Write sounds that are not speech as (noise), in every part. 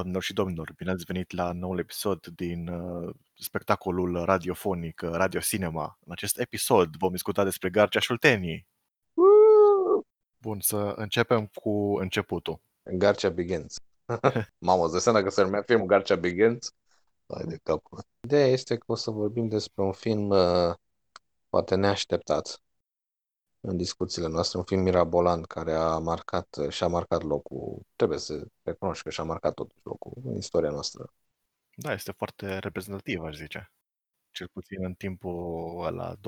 Domnilor și domnilor, bine ați venit la noul episod din uh, spectacolul radiofonic uh, Radio Cinema. În acest episod vom discuta despre Garcia Șultenii. Bun, să începem cu începutul. Garcia Begins. (laughs) Mamă, îți dai că se numea filmul Garcia Begins? Hai de capul. Ideea este că o să vorbim despre un film uh, poate neașteptat în discuțiile noastre, un film mirabolant care a marcat și-a marcat locul, trebuie să recunoști că și-a marcat totuși locul în istoria noastră. Da, este foarte reprezentativ, aș zice. Cel puțin în timpul ăla 2000-2001.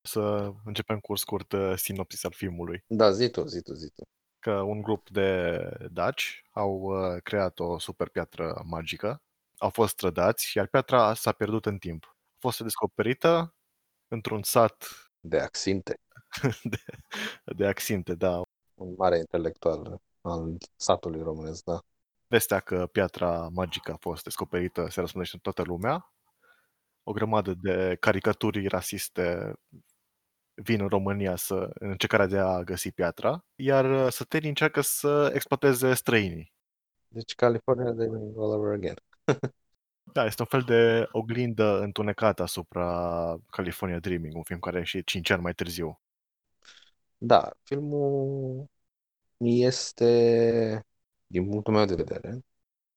Să începem cu scurt uh, sinopsis al filmului. Da, zi tu, zi tu, zi tu. Că un grup de daci au uh, creat o super piatră magică, au fost trădați, iar piatra s-a pierdut în timp. A fost descoperită într-un sat De Axinte, (laughs) de, de Axinte, da. un mare intelectual al satului românesc, da. Vestea că piatra magică a fost descoperită se răspândește în toată lumea. O grămadă de caricaturi rasiste vin în România să, în încercarea de a găsi piatra, iar uh, sătenii încearcă să exploateze străinii. Deci California de all over again. (laughs) Da, este un fel de oglindă întunecată asupra California Dreaming, un film care a ieșit 5 ani mai târziu. Da, filmul este, din punctul meu de vedere,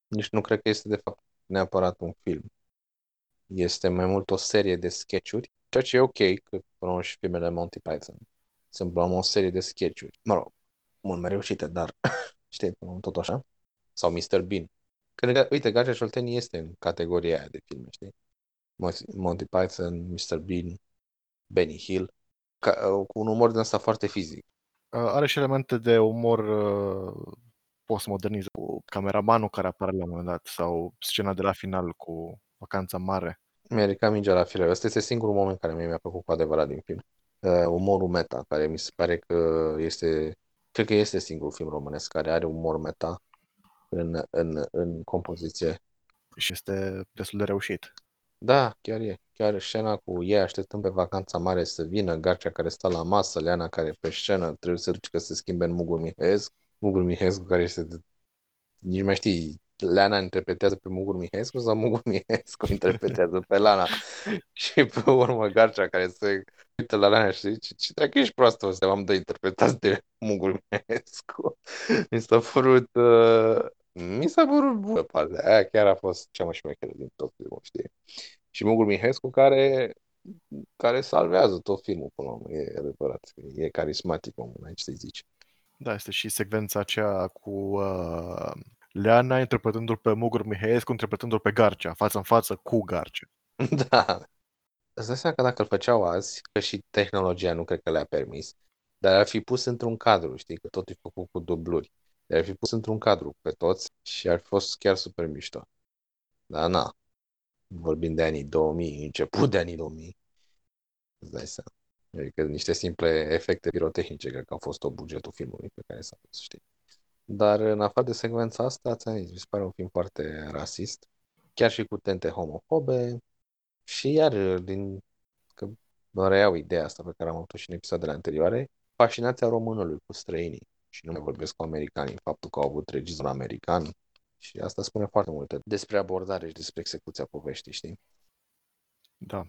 nici nu cred că este de fapt neapărat un film. Este mai mult o serie de sketchuri, ceea ce e ok, că până la urmă și filmele Monty Python sunt până la urmă o serie de sketchuri. Mă rog, mult mai reușite, dar (laughs) știi, până la urmă tot așa. Sau Mr. Bean. Că, uite, Garcia Șolteni este în categoria aia de filme, știi? Monty- Monty Python, Mr. Bean, Benny Hill, ca, cu un umor din ăsta foarte fizic. Uh, Are și elemente de umor uh, postmodernist, cu cameramanul care apare la un moment dat, sau scena de la final cu vacanța mare. Mi-a ridicat mingea la filer. Ăsta este singurul moment care mie mi-a plăcut cu adevărat din film. Uh, umorul meta, care mi se pare că este, cred că este singurul film românesc care are umor meta în, în, în compoziție. Și este destul de reușit. Da, chiar e. Chiar scena cu ei așteptând pe vacanța mare să vină, Garcia care stă la masă, Leana care e pe scenă, trebuie să duci că se schimbe în Mugur Mihaescu. Mugur Mihaescu care este de... Nici nu mai știi, Leana interpretează pe Mugur Mihaescu sau Mugur (laughs) Mihaescu interpretează pe Lana. (laughs) și pe urmă Garcia care se uită la Leana și zice, ce dracu ești proastă, o să am doi interpretați de Mugur Mihaescu. (laughs) Mi s-a părut... Uh... Mi s-a părut bună partea aia, chiar a fost cea mai șmecheră din tot filmul, știi? Și Mugur Mihescu care, care salvează tot filmul până la urmă, e adevărat. E carismatic omul, aici să zici. Da, este și secvența aceea cu uh, Leana interpretându-l pe Mugur Mihaescu, interpretându-l pe Garcia, față în față cu Garcia. (laughs) Da. Îți dai seama că dacă îl făceau azi, că și tehnologia nu cred că le-a permis, dar ar fi pus într-un cadru, știi, că tot e făcut cu dubluri. Dar ar fi pus într-un cadru pe toți și ar fi fost chiar super mișto. Dar na, vorbim de anii 2000, început de anii 2000, îți dai seama. Adică niște simple efecte pirotehnice, cred că au fost tot bugetul filmului pe care s-a pus, știi. Dar în afară de secvența asta, ți-am zis, mi se pare un film foarte rasist, chiar și cu tente homofobe și iar din că mă reiau ideea asta pe care am avut și în episoadele anterioare, fascinația românului cu străinii și nu mai vorbesc cu americanii, faptul că au avut regizor american și asta spune foarte multe despre abordare și despre execuția poveștii, știi? Da.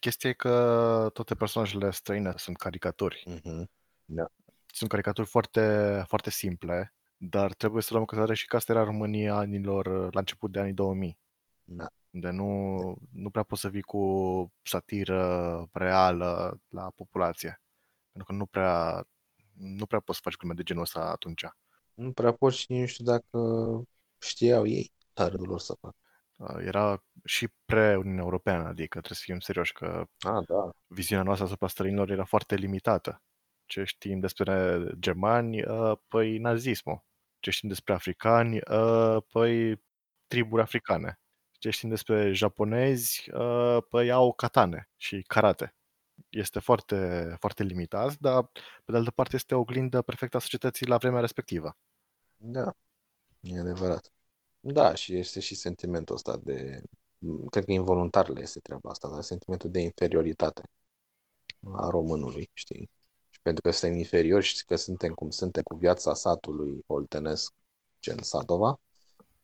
Chestia e că toate personajele străine sunt caricaturi. Mhm. Da. Sunt caricaturi foarte, foarte simple, dar trebuie să luăm în considerare și că asta era România anilor, la început de anii 2000. Da. Unde nu, nu prea poți să vii cu satiră reală la populație. Pentru că nu prea, nu prea poți să faci glume de genul ăsta atunci. Nu prea pot și nici nu știu dacă știau ei la rândul lor să facă. Uh, Era și pre-Uniunea Europeană, adică trebuie să fim serioși că Ah, da. viziunea noastră asupra străinilor era foarte limitată. Ce știm despre germani, uh, păi nazismul. Ce știm despre africani, uh, păi triburi africane. Ce știm despre japonezi, uh, păi au katane și karate. Este foarte, foarte limitat, dar pe de altă parte este o oglindă perfectă a societății la vremea respectivă. Da, e adevărat. Da, și este și sentimentul ăsta de, cred că involuntar le este treaba asta, dar sentimentul de inferioritate a românului, știi? Și pentru că suntem inferiori și că suntem cum suntem cu viața satului oltenesc, gen Sadova,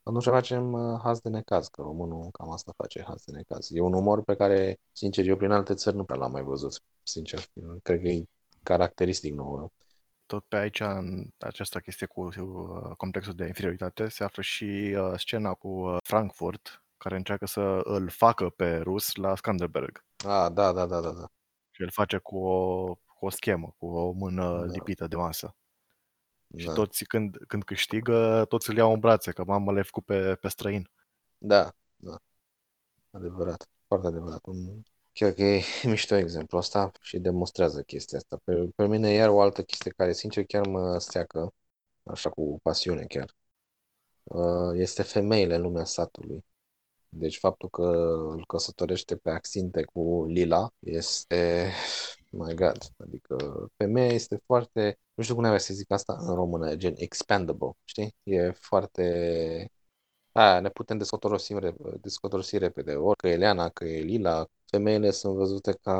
atunci facem uh, haz de necaz, că românul cam asta face, haz de necaz. E un umor pe care, sincer, eu prin alte țări nu prea l-am mai văzut, sincer. Cred că e caracteristic nou. Tot pe aici, în această chestie cu uh, complexul de inferioritate, se află și uh, scena cu uh, Frankfurt, care încearcă să îl facă pe rus la Skanderberg. Ah, da, da, da, da, da. Și îl face cu o, cu o schemă, cu o mână da. lipită de masă. Și Da. toți, când, când câștigă, toți îl iau în brațe, că mamă le-ai făcut pe, pe străin. Da, da. Adevărat. Foarte adevărat. Un... Chiar că e (laughs) mișto exemplu ăsta și demonstrează chestia asta. Pe, pe mine iar o altă chestie care, sincer, chiar mă steacă, așa cu pasiune chiar, uh, este femeile în lumea satului. Deci faptul că îl căsătorește pe Axinte cu Lila este, my God, adică femeia este foarte, nu știu cum avea să zic asta în română, gen expandable, știi? E foarte, aia, ne putem descotorosi, rep- descotorosi repede, ori că e Eleana, că e Lila, femeile sunt văzute ca,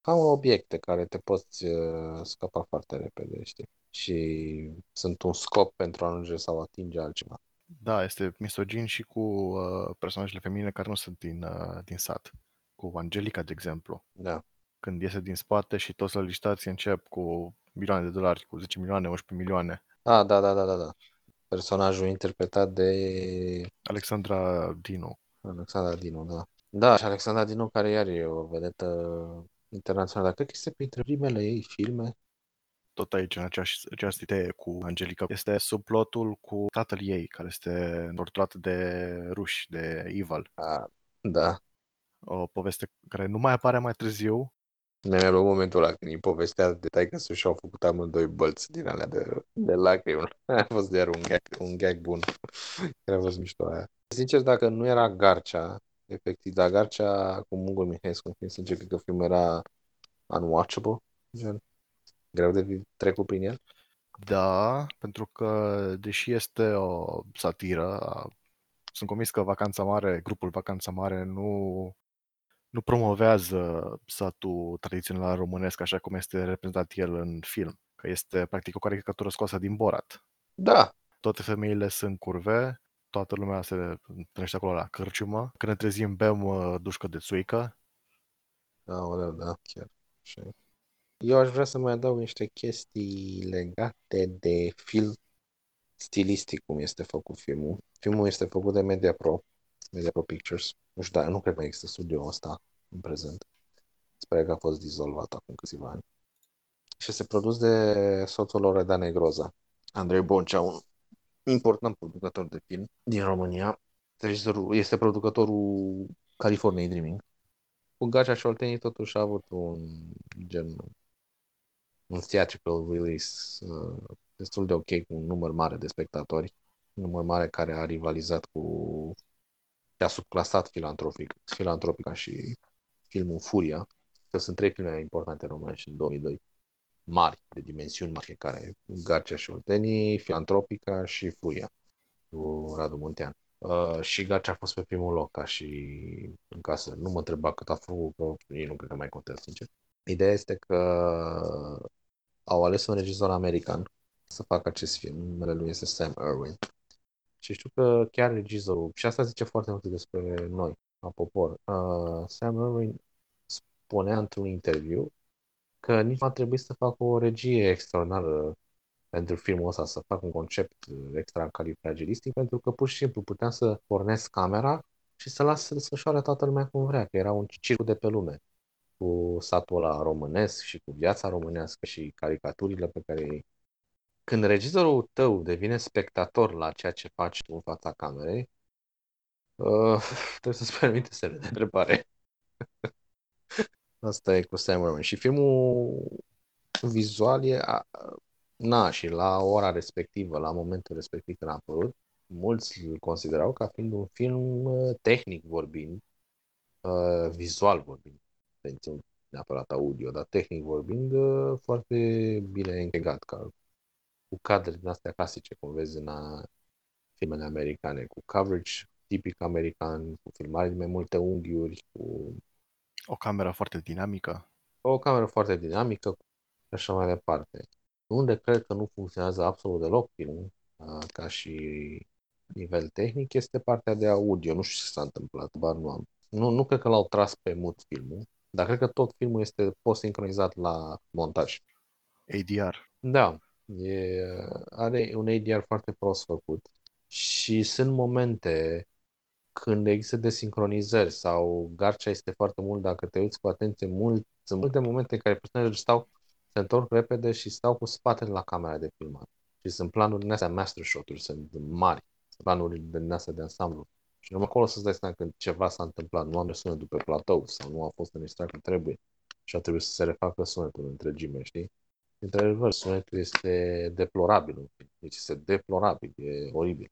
ca un obiecte care te poți uh, scăpa foarte repede, știi? Și sunt un scop pentru a ajunge sau atinge altceva. Da, este misogin și cu uh, personajele feminine care nu sunt din, uh, din sat. Cu Angelica, de exemplu. Da. Când iese din spate și toți solicitații încep cu milioane de dolari, cu 10 milioane, 11 milioane. Ah, da, da, da, da, da. Personajul interpretat de Alexandra Dinu. Alexandra Dinu, da. Da, și Alexandra Dinu, care iar e o vedetă internațională, dar cred că este printre primele ei filme. Tot aici, în aceeași, aceeași idee cu Angelica, este subplotul cu tatăl ei, care este torturat de ruși, de Evil. Ah, da. O poveste care nu mai apare mai târziu, Mi-a luat momentul ăla când îi povestea de taică să și-au făcut amândoi bălți din alea de, de lacrimi. (laughs) A fost iar un gag, un gag bun. Care a fost mișto aia. Sincer, dacă nu era Garcea, efectiv, dar Garcea cu Mungul Mihescu, fiind sincer, cred că filmul era unwatchable, gen, greu de trecut prin el. Da, pentru că, deși este o satiră, a- sunt convins că Vacanța Mare, grupul Vacanța Mare nu, nu promovează satul tradițional românesc așa cum este reprezentat el în film, că este practic o caricatură scoasă din Borat. Da, Toate femeile sunt curve, toată lumea se întâlnește acolo la cârciumă. Când ne trezim, bem uh, dușcă de țuică. Aoleu, da, chiar. Și... Eu aș vrea să mai adaug niște chestii legate de film stilistic, cum este făcut filmul. Filmul este făcut de MediaPro, MediaPro Pictures. Nu știu, dar nu cred că mai există studioul ăsta în prezent. Sper că a fost dizolvat acum câțiva ani. Și este produs de soțul Loredana Negroza, Andrei Boncea, un important producător de film din România. Regizorul este producătorul Californiei Dreaming. Cu Gacea Șoltenii totuși a avut un gen un theatrical release uh, destul de ok cu un număr mare de spectatori, un număr mare care a rivalizat cu și a subclasat filantropic, filantropica și filmul Furia, că sunt trei filme importante românești în 2002, mari, de dimensiuni mari, care Garcea și Oltenii, Filantropica și Furia, cu Radu Muntean. Uh, și Garcea a fost pe primul loc ca și în casă. Nu mă întreba cât a făcut, că ei nu cred că mai contează, sincer. Ideea este că au ales un regizor american să facă acest film. Numele lui este Sam Irwin. Și știu că chiar regizorul, și asta zice foarte mult despre noi, ca popor, uh, Sam Irwin spunea într-un interviu că nici nu a trebuit să facă o regie extraordinară pentru filmul ăsta, să fac un concept extra califragilistic, pentru că pur și simplu puteam să pornesc camera și să las să desfășoare toată lumea cum vrea, că era un circ de pe lume cu satul ăla românesc și cu viața românească și caricaturile pe care când regizorul tău devine spectator la ceea ce faci tu în fața camerei, uh, trebuie să-ți permite să de întrebare. (laughs) Asta e cu Sam Irwin. Și filmul vizual e, a, na, și la ora respectivă, la momentul respectiv când a apărut, mulți îl considerau ca fiind un film uh, tehnic vorbind, uh, vizual vorbind, atenție, neapărat audio, dar tehnic vorbind, uh, foarte bine închegat, ca, cu cadre din astea clasice, cum vezi în a, filmele americane, cu coverage tipic american, cu filmare din mai multe unghiuri, cu O cameră foarte dinamică. o cameră foarte dinamică și așa mai departe. Unde cred că nu funcționează absolut deloc filmul uh, ca și nivel tehnic este partea de audio. Nu știu ce s-a întâmplat, bar nu am. Nu, nu cred că l-au tras pe mut filmul, dar cred că tot filmul este post-sincronizat la montaj. ADR. Da, e, are un ADR foarte prost făcut și sunt momente când există desincronizări sau garcea este foarte mult, dacă te uiți cu atenție mult, sunt multe momente în care personajele stau, se întorc repede și stau cu spatele la camera de filmat. Și sunt planuri din astea master shot-uri, sunt mari, planuri din astea de ansamblu. Și numai acolo să-ți dai seama când ceva s-a întâmplat, nu am sunetul pe platou sau nu a fost înregistrat cum trebuie și a trebuit să se refacă sunetul în întregime, știi? Într-adevăr, sunetul este deplorabil. Deci este deplorabil, e oribil.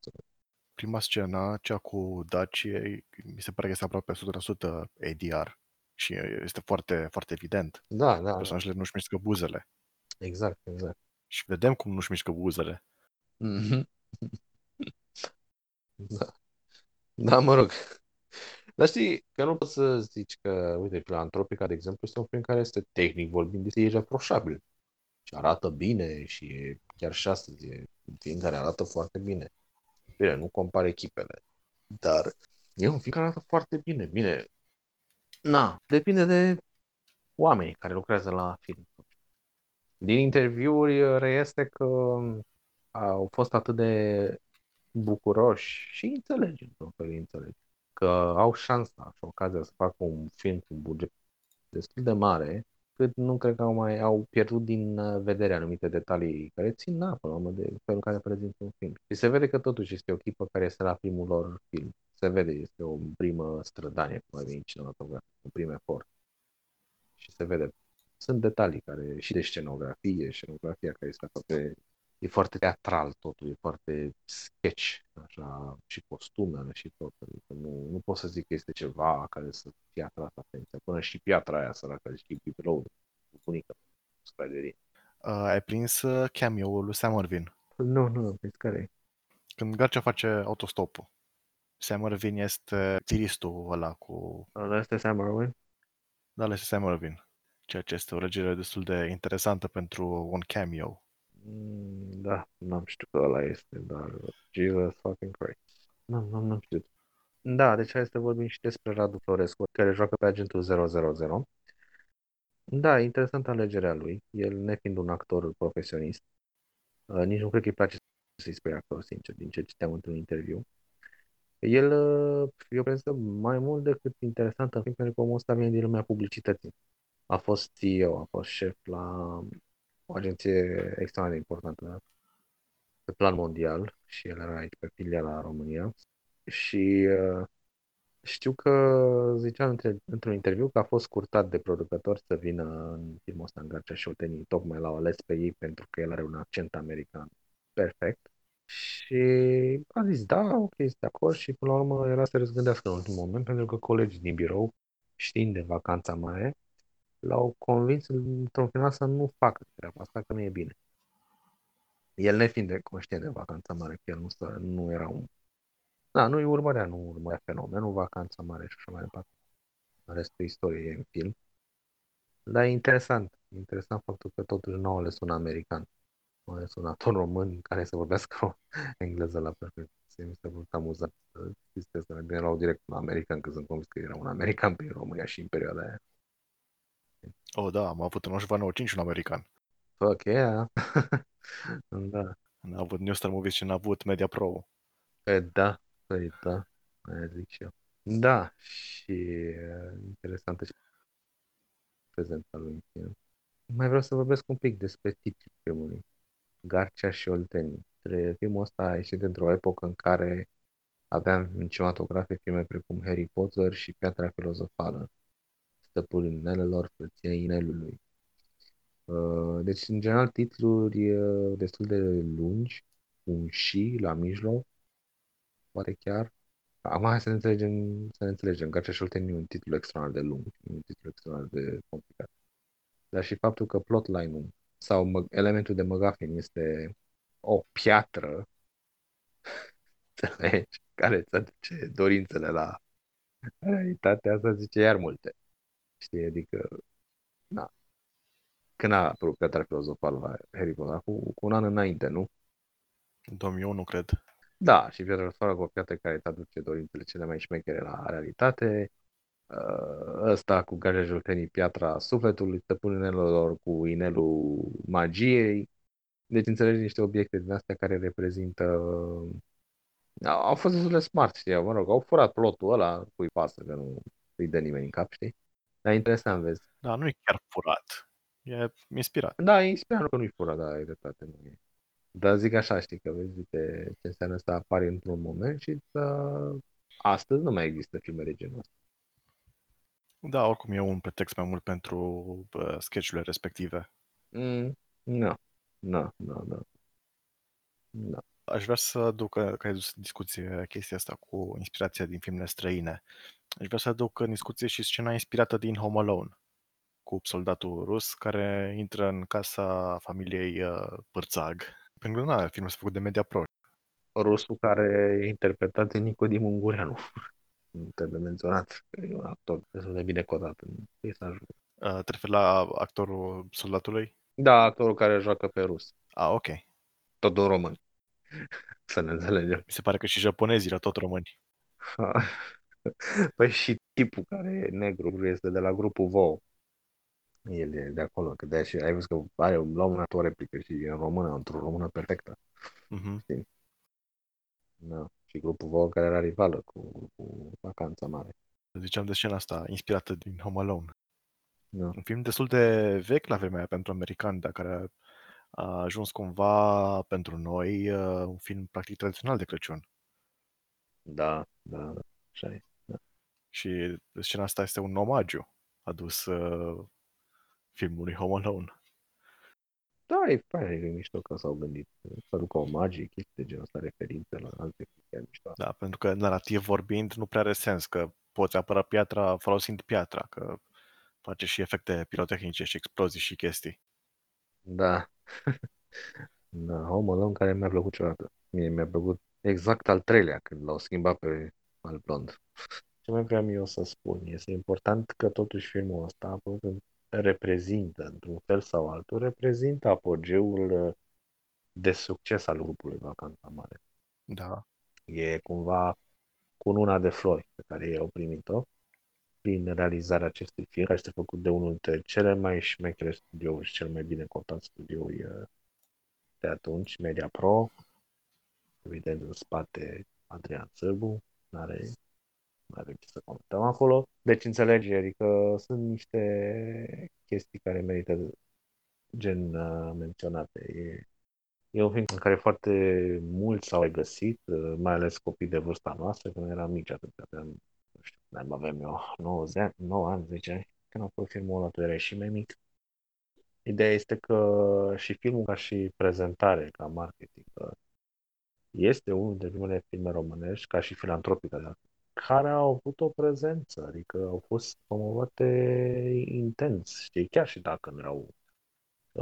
Prima scenă, cea cu Dacie, mi se pare că este aproape 100% ADR și este foarte, foarte evident. Da, da. da. Personajele nu-și mișcă buzele. Exact, exact. Și vedem cum nu-și mișcă buzele. Mm-hmm. (laughs) da. Da, mă rog. Dar știi că nu poți să zici că, uite, Filantropica, de exemplu, este un film care este tehnic vorbind, este irreproșabil. Și arată bine și e, chiar și astăzi e un film care arată foarte bine. Bine, nu compar echipele, dar e un film care arată foarte bine. Bine, na, depinde de oamenii care lucrează la film. Din interviuri reiese că au fost atât de bucuroși și înțelegi, într-un fel înțelegi, că au șansa și ocazia să facă un film cu buget destul de mare, cât nu cred că au mai au pierdut din uh, vedere anumite detalii care țin la până la de felul în care prezintă un film. Și se vede că totuși este o echipă care este la primul lor film. Se vede, este o primă strădanie, cum ai venit cinematografic, un prim efort. Și se vede. Sunt detalii care și de scenografie, scenografia care este aproape e foarte teatral totul, e foarte sketch, așa, și costumele și tot. Adică nu, nu pot să zic că este ceva care să fie atras atenția. Până și piatra aia săracă, și Keep Road, bunica, Spiderin. Uh, ai prins uh, cameo-ul lui Sam Irvin? Nu, nu, nu, prins care Când Garcia face autostopul. Sam Irvin este tiristul ăla cu... Ăla este Sam Irvin? Da, ăla este Sam Irvin. Ceea ce este o regire destul de interesantă pentru un cameo. Mm, da, n-am știut că ăla este, dar Jesus fucking Christ. Nu, nu, n-am știut. Da, deci hai să vorbim și despre Radu Florescu, care joacă pe agentul 000. Da, interesantă alegerea lui, el nefiind un actor profesionist. Uh, nici nu cred că îi place să-i spui actor, sincer, din ce citeam într-un interviu. El uh, e o prezență mai mult decât interesantă, pentru că omul ăsta vine din lumea publicității. A fost CEO, a fost șef la o agenție extrem de importantă pe plan mondial și el era aici pe filiala România. Și uh, știu că zicea între, într-un interviu că a fost scurtat de producător să vină în filmul ăsta în Garcea și Oltenii, tocmai l-au ales pe ei pentru că el are un accent american perfect. Și a zis da, ok, este de acord. Și până la urmă era să răzgândească în ultimul moment pentru că colegii din birou știind de vacanța mare l-au convins într-un final să nu facă treaba asta, că nu e bine. El nefiind de conștient de vacanța mare, că el nu, nu era un... Da, nu-i urmărea, nu urmărea fenomenul, vacanța mare și așa mai departe. Restul istoriei e în film. Dar e interesant. E interesant faptul că totuși nu au ales un american. Au ales un actor român care să vorbească (laughs) engleză la perfect. Se mi se părut amuzant să să erau direct un american, că sunt convins că era un american prin România și în perioada aia. Oh, da, am avut în 95 un american. Fuck yeah! (laughs) da. N-a avut New Star Movies și n-a avut Media Pro. E, da, păi da, mai zic și eu. Da, și uh, interesantă și prezența lui în film. Mai vreau să vorbesc un pic despre titlul filmului. Garcia și Olteni. Filmul ăsta a ieșit într-o epocă în care aveam în cinematografe filme precum Harry Potter și Piatra Filozofală stăpânul inelelor, frăția inelului. Uh, deci, în general, titluri uh, destul de lungi, un și la mijloc, poate chiar. Acum hai să ne înțelegem, să ne înțelegem. Garcia Șolten e un titlu extraordinar de lung, e un titlu extraordinar de complicat. Dar și faptul că plotline-ul sau elementul de McGuffin este o piatră (laughs) care îți aduce dorințele la realitatea asta, zice iar multe. Știi, adică, na. Când a apărut Piatra Filozofală la Harry Potter? Cu, cu un an înainte, nu? În 2001, cred. Da, și Viața fără cu o piatră care îți aduce dorințele cele mai șmechere la realitate. Uh, Ăsta cu care jucănii piatra sufletului, stăpânelor cu inelul magiei. Deci înțelegi niște obiecte din astea care reprezintă... Au au fost destul de smart, știi, mă rog, au furat plotul ăla, cui pasă, că nu îi dă nimeni în cap, știi? Dar e interesant, vezi. Da, nu e chiar furat. E inspirat. Da, e inspirant că nu-i furat, da, ai dreptate, nu e. Dar zic așa, știi, că vezi, uite, ce înseamnă să apari într-un moment și să... Astăzi nu mai există filme de genul ăsta. Da, oricum e un pretext mai mult pentru uh, sketchurile respective. Mm, nu, nu, nu, nu. Nu. Aș vrea să aduc, că ai dus în discuție chestia asta cu inspirația din filmele străine. Aș vrea să aduc în discuție și scena inspirată din Home Alone, cu soldatul rus care intră în casa familiei uh, Pârțag. Pentru că nu, filmul s-a făcut de Media Pro. Rusul care e interpretat de Nicodim Ungureanu. (laughs) Nu trebuie menționat. E un actor destul de bine cotat în peisajul. Uh, te referi la actorul soldatului? Da, actorul care joacă pe rus. Ah, ok. Tot un român. (laughs) Să ne înțelegem. Mi se pare că și japonezii erau tot români. (laughs) (laughs) Păi și tipul care e negru este de la grupul VO. El e de acolo, că de și ai văzut că are la un o replică și e în română, într-o română perfectă. Mhm. Da. Și grupul VO care era rivală cu grupul Vacanța Mare. Ziceam de scena asta inspirată din Home Alone. Da. Un film destul de vechi la vremea aia pentru americani, dar care a ajuns cumva pentru noi uh, un film practic tradițional de Crăciun. Da, da, da. Așa e. Și scena asta este un omagiu adus uh, filmului Home Alone. Da, e fain, e mișto că s-au gândit să ducă omagii, chestii de genul ăsta, referințe la alte chestii e mișto. Da, pentru că narrativ vorbind nu prea are sens că poți apăra piatra folosind piatra, că face și efecte pirotehnice și explozii și chestii. Da. (laughs) da, Home Alone care mi-a plăcut ceva. Mie mi-a plăcut exact al treilea, când l-au schimbat pe al blond. Ce mai vreau eu să spun? Este important că totuși filmul ăsta reprezintă, într-un fel sau altul, reprezintă apogeul uh, de succes al grupului Vacanța Mare. Da. E cumva cununa de flori pe care ei au primit-o prin realizarea acestui film, care este făcut de unul dintre cele mai șmechere studiouri și cel mai bine cotat studiouri uh, de atunci, Media Pro. Evident, în spate Adrian Sârbu, n-are, n-are ce să comentăm acolo. Deci înțelegi, adică sunt niște chestii care merită gen uh, menționate. E, e un film în care foarte mulți s-au regăsit, uh, mai ales copii de vârsta noastră, când eram mici atunci, aveam, nu știu, mai avem eu (laughs) 9, ani, 9 ani, 10 ani, când a fost filmul ăla, tu erai și mai mic. Ideea este că și filmul ca și prezentare, ca marketing, că este unul dintre primele filme românești, ca și filantropică, dar care au avut o prezență, adică au fost promovate intens, știi, chiar și dacă nu erau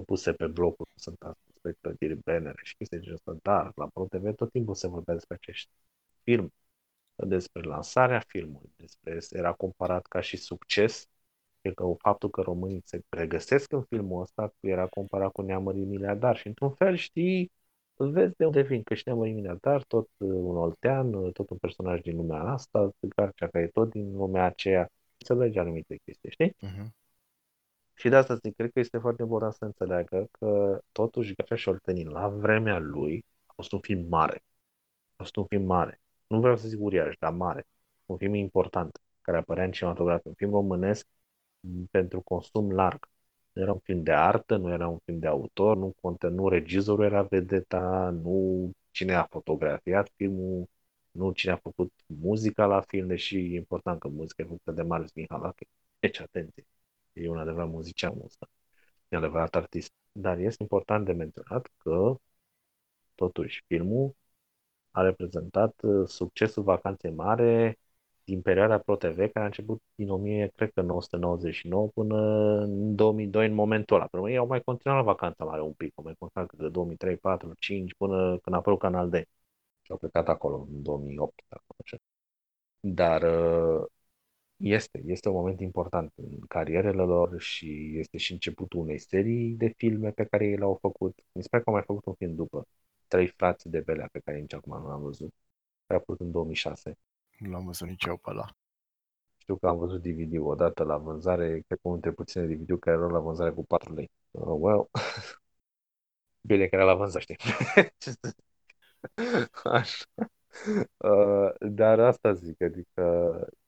puse pe blocuri, sunt pe clădiri bannere și chestii de genul ăsta, dar la ProTV tot timpul se vorbea despre acești film, despre lansarea filmului, despre era comparat ca și succes, cred că faptul că românii se regăsesc în filmul ăsta era comparat cu Neamării Miliardar și într-un fel știi, îl vezi de unde vin, că și Neamării Miliardar, tot un oltean, tot un personaj din lumea asta, Garcea care e tot din lumea aceea, înțelege anumite chestii, știi? Uh-huh. Și de asta zic, cred că este foarte important să înțeleagă că totuși Gafea și Oltenii la vremea lui a fost un film mare. A fost un film mare. Nu vreau să zic uriaș, dar mare. Un film important, care apărea în cinematografie. Un film românesc pentru consum larg. Nu era un film de artă, nu era un film de autor, nu contă, nu regizorul era vedeta, nu cine a fotografiat filmul, nu cine a făcut muzica la film, deși e important că muzica e făcută de Marius Mihalache. Deci, atenție e un adevărat muzician ăsta, e un adevărat artist. Dar este important de menționat că, totuși, filmul a reprezentat uh, succesul Vacanței Mare din perioada ProTV, care a început din 1999 până în 2002, în momentul ăla. Pentru ei au mai continuat la Vacanța Mare un pic, au mai continuat de 2003, 4, 5, până când a apărut Canal D. Și au plecat acolo, în 2008, așa. Dar uh, este, este un moment important în carierele lor și este și începutul unei serii de filme pe care ei le-au făcut. Mi se pare că au mai făcut un film după. Trei frați de belea pe care nici acum nu l-am văzut. Care a fost în 2006. Nu l-am văzut nici eu pe ăla. Știu că am văzut DVD odată la vânzare, cred că unul dintre puține DVD care erau la vânzare cu 4 lei. Uh, well, (laughs) bine că era la vânzare, știi? (laughs) Așa. Uh, dar asta zic, adică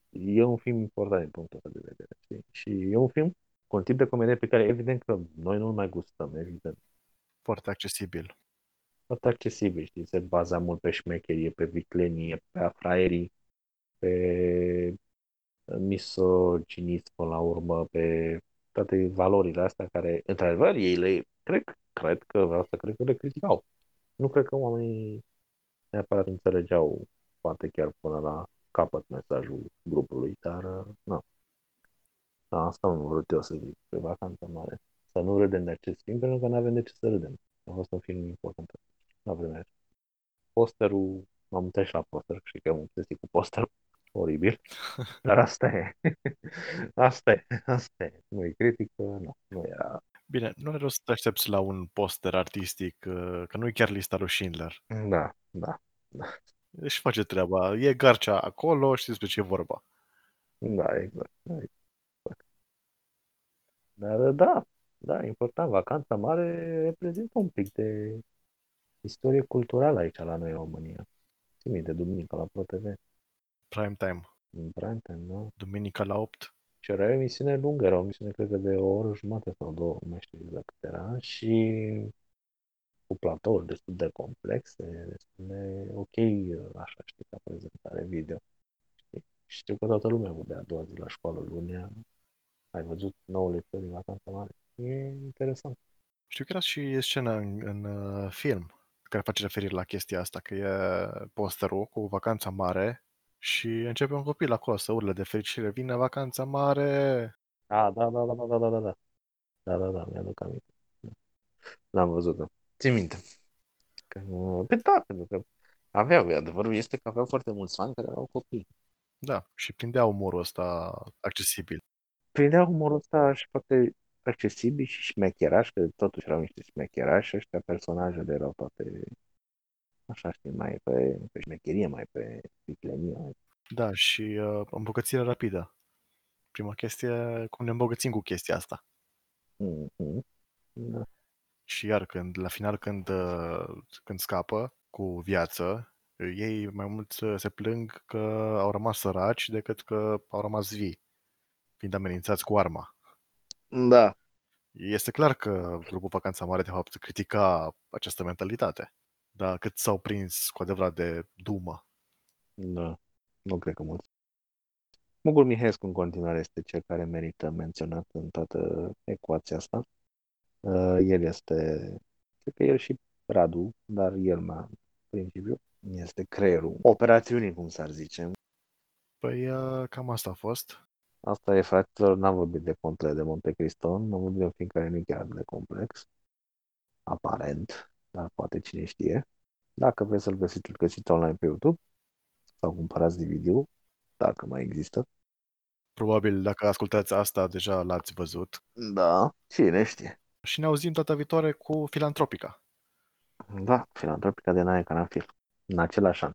e un film important din punctul ăsta de vedere. Știi? Și e un film cu un tip de comedie pe care evident că noi nu-l mai gustăm, evident. Foarte accesibil. Foarte accesibil, știi? Se baza mult pe șmecherie, pe viclenie, pe afraierii, pe misoginism până la urmă, pe toate valorile astea care, într-adevăr, ei le, cred, cred că, vreau să cred că le criticau. Nu cred că oamenii neapărat înțelegeau poate chiar până la capăt mesajul grupului, dar nu. Da, asta nu vrut eu să zic pe vacanța mare. Să nu râdem de acest film, pentru că nu avem de ce să râdem. A fost un film important la vremea Posterul, m-am mutat și la poster, și că am obsesit cu posterul. Oribil. Dar asta e. (laughs) Asta e. Asta e. Nu e critică, nu. Nu era Bine, nu are rost să te aștepți la un poster artistic, uh, că nu e chiar lista lui Schindler. Da, da, da. Își face treaba. E garcea acolo, știți despre ce e vorba. Da, exact. Da, exact. Dar da, da, important. Vacanța mare reprezintă un pic de istorie culturală aici la noi în România. Țin de duminică la ProTV. Prime time. În prime time, da. Duminica la 8. Și era o emisiune lungă, era o emisiune, cred că de o oră jumate sau două, nu mai știu exact cât era, și cu platouri destul de complexe, destul de ok, așa, știi, ca prezentare video. Știi? Știu că toată lumea vorbea a doua zi la școală lunea. Ai văzut noul lector din vacanța mare? E interesant. Știu că era și scena în, în uh, film care face referire la chestia asta, că e posterul cu vacanța mare și începe un copil acolo să urle de fericire, vine vacanța mare. A, da, da, da, da, da, da, da. Da, da, da, mi-aduc aminte. L-am văzut, da. Țin minte. Că, pe da, pentru că aveau, adevărul este că aveau foarte mulți fani care erau copii. Da, și prindea umorul ăsta accesibil. Prindea umorul ăsta și foarte accesibil și șmecheraș, că totuși erau niște șmecherași, ăștia personajele erau toate așa știi, mai pe, pe șmecherie, mai pe viclenie. Mai... Da, și uh, îmbogățire rapidă. Prima chestie, cum ne îmbogățim cu chestia asta. Mm-hmm. Da. Și iar când, la final, când, uh, când scapă cu viață, ei mai mult se plâng că au rămas săraci decât că au rămas vii, fiind amenințați cu arma. Da. Este clar că grupul Vacanța Mare, de fapt, critica această mentalitate. Dar cât s-au prins cu adevărat de dumă? Da, nu cred că mult. Mugur Mihescu în continuare este cel care merită menționat în toată ecuația asta. Uh, el este, cred că el și Radu, dar el mai în principiu este creierul operațiunii, cum s-ar zice. Păi uh, cam asta a fost. Asta e, fraților, n-am vorbit de contele de Monte Cristo, am vorbit de un film care nu e chiar de complex, aparent, dar poate cine știe. Dacă vreți să-l găsiți, îl găsiți online pe YouTube sau cumpărați DVD-ul, dacă mai există. Probabil dacă ascultați asta, deja l-ați văzut. Da, cine știe. Și ne auzim data viitoare cu Filantropica. Da, Filantropica de Nae Canafil. În același an.